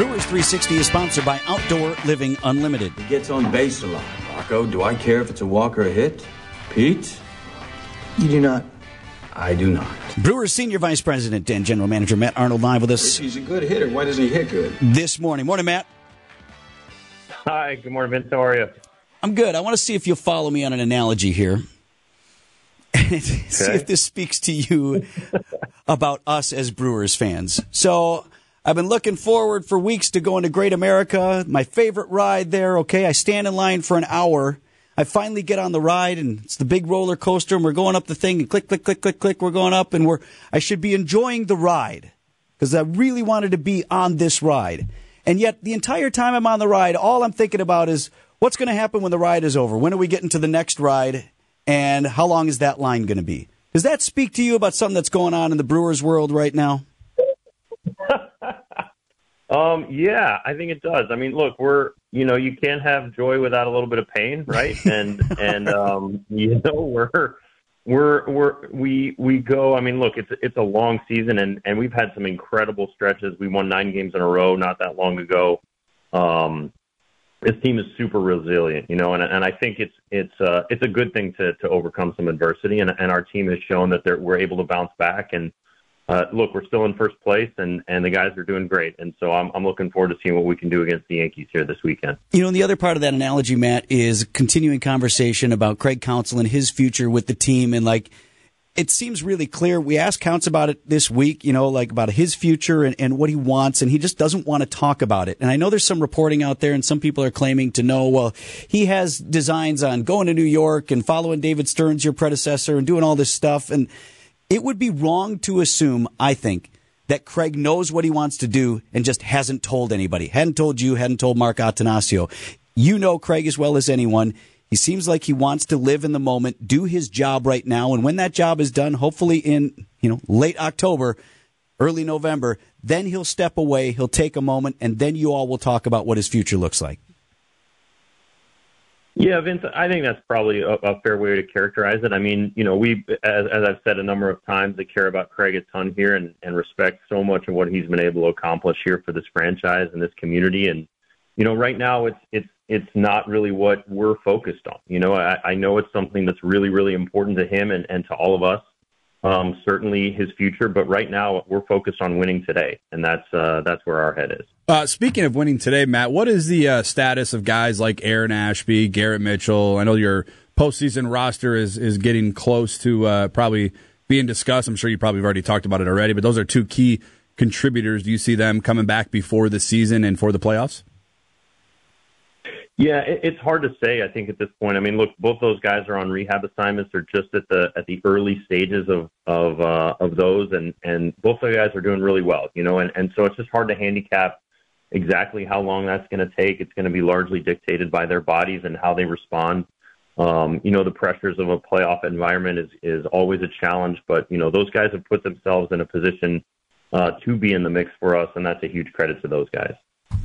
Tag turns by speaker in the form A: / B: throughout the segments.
A: Brewers 360 is sponsored by Outdoor Living Unlimited.
B: He gets on base a lot. Rocco, do I care if it's a walk or a hit? Pete?
C: You do not.
B: I do not.
A: Brewers Senior Vice President and General Manager Matt Arnold live with us
B: He's a good hitter. Why doesn't he hit good?
A: this morning. Morning, Matt.
D: Hi, good morning, Vince. How are you?
A: I'm good. I want to see if you'll follow me on an analogy here. And see
D: Okay.
A: if this speaks to you about us as Brewers fans. So I've been looking forward for weeks to going to Great America, my favorite ride there. Okay. I stand in line for an hour. I finally get on the ride and it's the big roller coaster and we're going up the thing and click, click, click, click, click. We're going up and we're, I should be enjoying the ride because I really wanted to be on this ride. And yet, the entire time I'm on the ride, all I'm thinking about is what's going to happen when the ride is over? When are we getting to the next ride? And how long is that line going to be? Does that speak to you about something that's going on in the Brewers world right now?
D: Um, yeah, I think it does. I mean, look, we're you know you can't have joy without a little bit of pain, right? And and um, you know we're we're we're we we go. I mean, look, it's it's a long season, and and we've had some incredible stretches. We won nine games in a row not that long ago. Um, this team is super resilient, you know, and and I think it's it's uh, it's a good thing to to overcome some adversity, and and our team has shown that they're, we're able to bounce back and uh, look, we're still in first place, and, and the guys are doing great. And so I'm, I'm looking forward to seeing what we can do against the Yankees here this weekend.
A: You know, and the other part of that analogy, Matt, is continuing conversation about Craig Counsell and his future with the team. And like, it seems really clear. We asked Counts about it this week, you know, like about his future and, and what he wants, and he just doesn't want to talk about it. And I know there's some reporting out there, and some people are claiming to know, well, he has designs on going to New York and following David Stearns, your predecessor, and doing all this stuff. And it would be wrong to assume, I think, that Craig knows what he wants to do and just hasn't told anybody. Hadn't told you, hadn't told Mark Attanasio. You know Craig as well as anyone. He seems like he wants to live in the moment, do his job right now, and when that job is done, hopefully in, you know, late October, early November, then he'll step away, he'll take a moment, and then you all will talk about what his future looks like.
D: Yeah, Vince, I think that's probably a, a fair way to characterize it. I mean, you know, we, as, as I've said a number of times, I care about Craig a ton here and, and respect so much of what he's been able to accomplish here for this franchise and this community. And, you know, right now it's, it's, it's not really what we're focused on. You know, I, I know it's something that's really, really important to him and, and to all of us. Um, certainly his future, but right now we're focused on winning today, and that's uh, that's where our head is.
E: Uh, speaking of winning today, Matt, what is the uh, status of guys like Aaron Ashby, Garrett Mitchell? I know your postseason roster is is getting close to uh, probably being discussed. I'm sure you probably have already talked about it already, but those are two key contributors. Do you see them coming back before the season and for the playoffs?
D: Yeah, it, it's hard to say. I think at this point. I mean, look, both those guys are on rehab assignments. They're just at the at the early stages of of uh, of those, and and both the guys are doing really well. You know, and and so it's just hard to handicap exactly how long that's going to take. It's going to be largely dictated by their bodies and how they respond. Um, you know, the pressures of a playoff environment is is always a challenge, but you know those guys have put themselves in a position uh, to be in the mix for us, and that's a huge credit to those guys.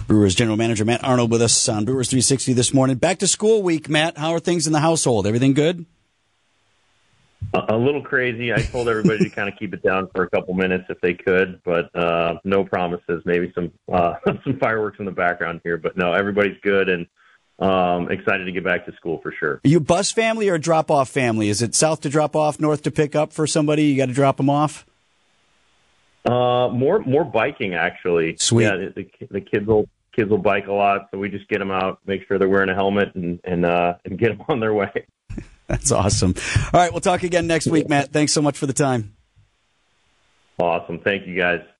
A: Brewers General Manager Matt Arnold with us on Brewers 360 this morning. Back to school week, Matt. How are things in the household? Everything good?
D: A, little crazy. I told everybody to kind of keep it down for a couple minutes if they could, but uh, no promises. Maybe some uh, some fireworks in the background here, but no, everybody's good and um, excited to get back to school for sure.
A: Are you bus family or drop off family? Is it south to drop off, north to pick up for somebody? You got to drop them off?
D: Uh, more more biking actually.
A: Sweet.
D: Yeah, the, the, the kids will kids will bike a lot, so we just get them out, make sure they're wearing a helmet, and and uh, and get them on their way.
A: That's awesome. All right, we'll talk again next week, Matt. Thanks so much for the time.
D: Awesome. Thank you guys.